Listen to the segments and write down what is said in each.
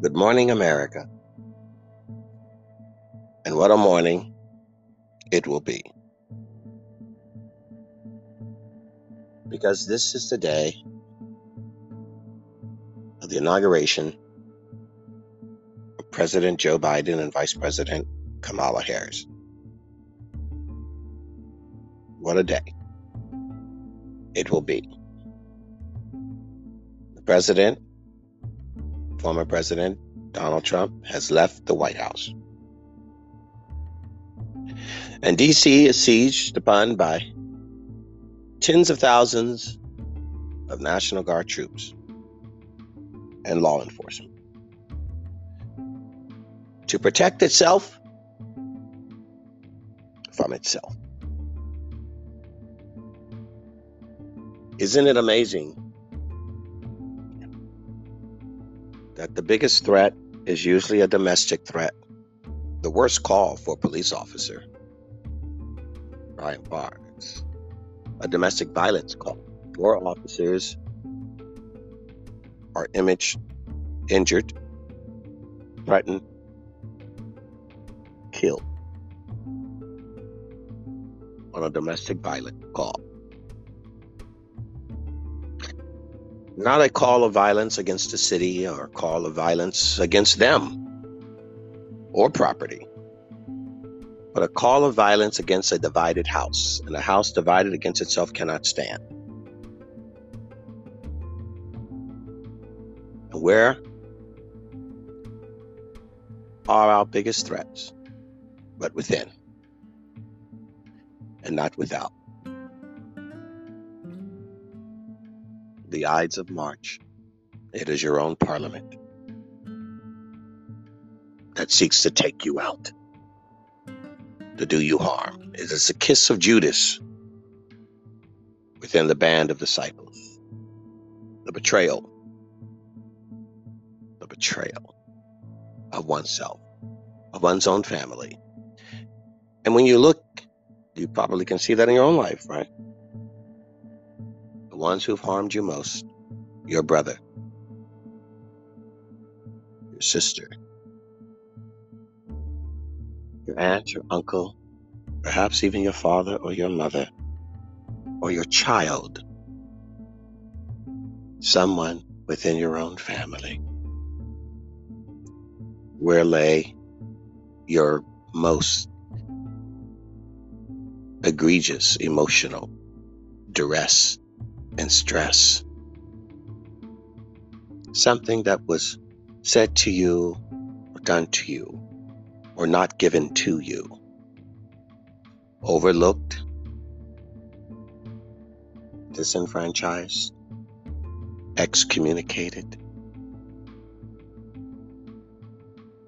Good morning, America. And what a morning it will be. Because this is the day of the inauguration of President Joe Biden and Vice President Kamala Harris. What a day it will be. The president, former President Donald Trump, has left the White House. And DC is sieged upon by tens of thousands of National Guard troops and law enforcement to protect itself from itself. Isn't it amazing that the biggest threat is usually a domestic threat? The worst call for a police officer, Brian Barnes, a domestic violence call. Four officers are imaged, injured, threatened, killed on a domestic violence call. Not a call of violence against the city or a call of violence against them or property, but a call of violence against a divided house. And a house divided against itself cannot stand. And where are our biggest threats? But within and not without. The Ides of March. It is your own parliament that seeks to take you out, to do you harm. It is the kiss of Judas within the band of disciples. The betrayal, the betrayal of oneself, of one's own family. And when you look, you probably can see that in your own life, right? Ones who've harmed you most, your brother, your sister, your aunt, your uncle, perhaps even your father or your mother, or your child, someone within your own family. Where lay your most egregious emotional duress and stress? Something that was said to you or done to you or not given to you, overlooked, disenfranchised, excommunicated,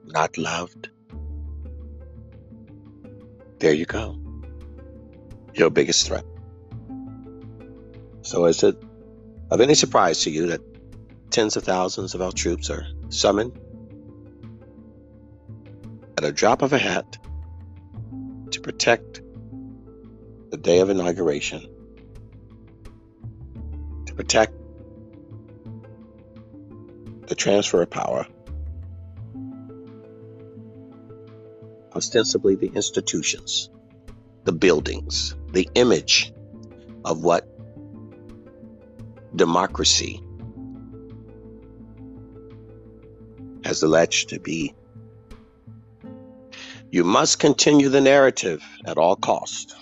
not loved. There you go. Your biggest threat. So, is it of any surprise to you that tens of thousands of our troops are summoned at a drop of a hat to protect the day of inauguration, to protect the transfer of power, ostensibly the institutions, the buildings, the image of what democracy has alleged to be you must continue the narrative at all cost.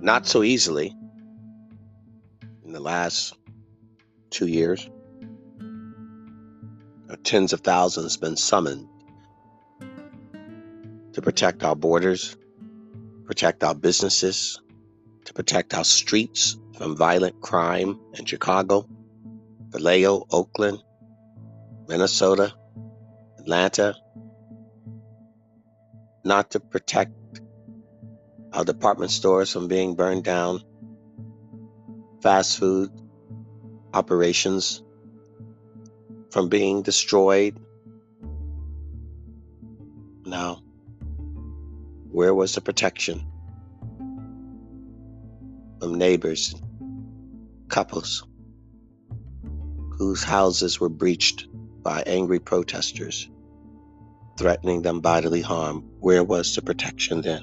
Not so easily. In the last two years, tens of thousands been summoned to protect our borders, protect our businesses, to protect our streets from violent crime in Chicago, Vallejo, Oakland, Minnesota, Atlanta, not to protect our department stores from being burned down, fast food operations from being destroyed. Now, Where was the protection from neighbors, couples whose houses were breached by angry protesters, threatening them bodily harm, where was the protection then?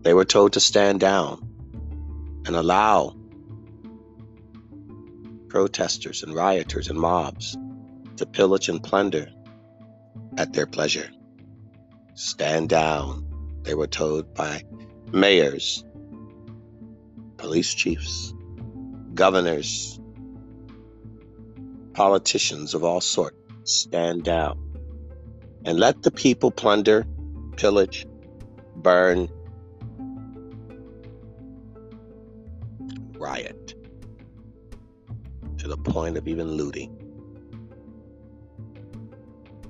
They were told to stand down and allow protesters and rioters and mobs to pillage and plunder at their pleasure. Stand down, they were told by mayors, police chiefs, governors, politicians of all sorts. Stand down and let the people plunder, pillage, burn, riot to the point of even looting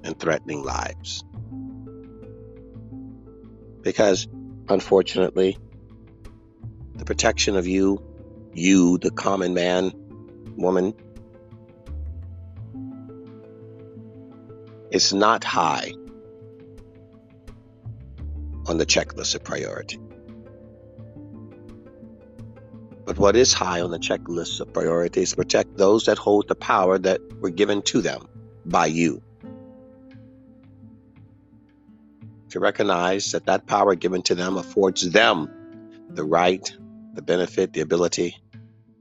and threatening lives. Because, unfortunately, protection of you, you, the common man, woman, is not high on the checklist of priority. But what is high on the checklist of priorities is protect those that hold the power that were given to them by you. To recognize that that power given to them affords them the right, the benefit, the ability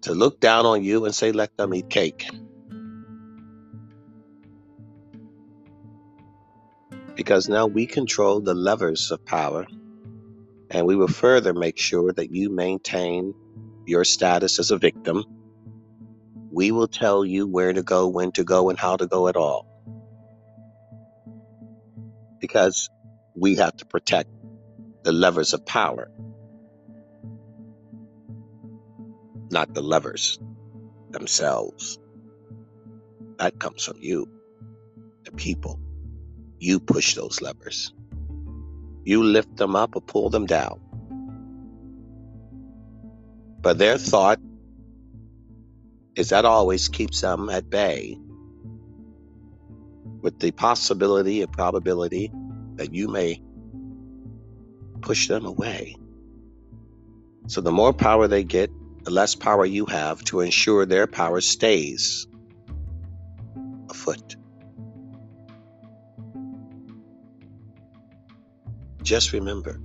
to look down on you and say, let them eat cake. Because now we control the levers of power, and we will further make sure that you maintain your status as a victim. We will tell you where to go, when to go, and how to go at all. Because we have to protect the levers of power, not the levers themselves. That comes from you, the people. You push those levers. You lift them up or pull them down. But their thought is that always keeps them at bay with the possibility and probability that you may push them away. So the more power they get, the less power you have to ensure their power stays afoot. Just remember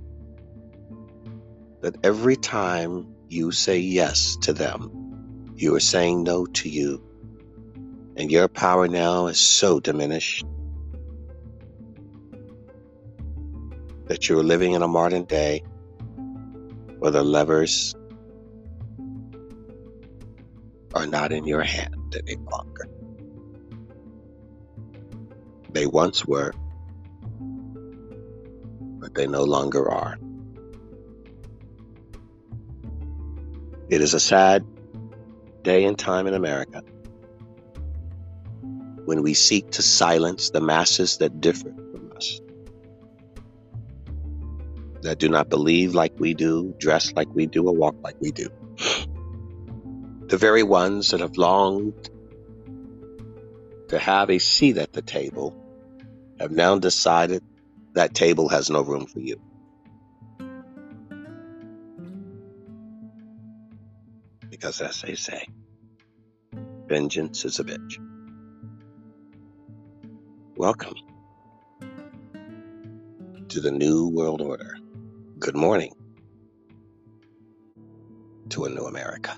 that every time you say yes to them, you are saying no to you. And your power now is so diminished that you're living in a modern day where the levers are not in your hand any longer. They once were, but they no longer are. It is a sad day and time in America when we seek to silence the masses that differ from us, that do not believe like we do, dress like we do, or walk like we do. The very ones that have longed to have a seat at the table have now decided that table has no room for you. because, as they say, vengeance is a bitch. Welcome to the New World Order. Good morning to a new America.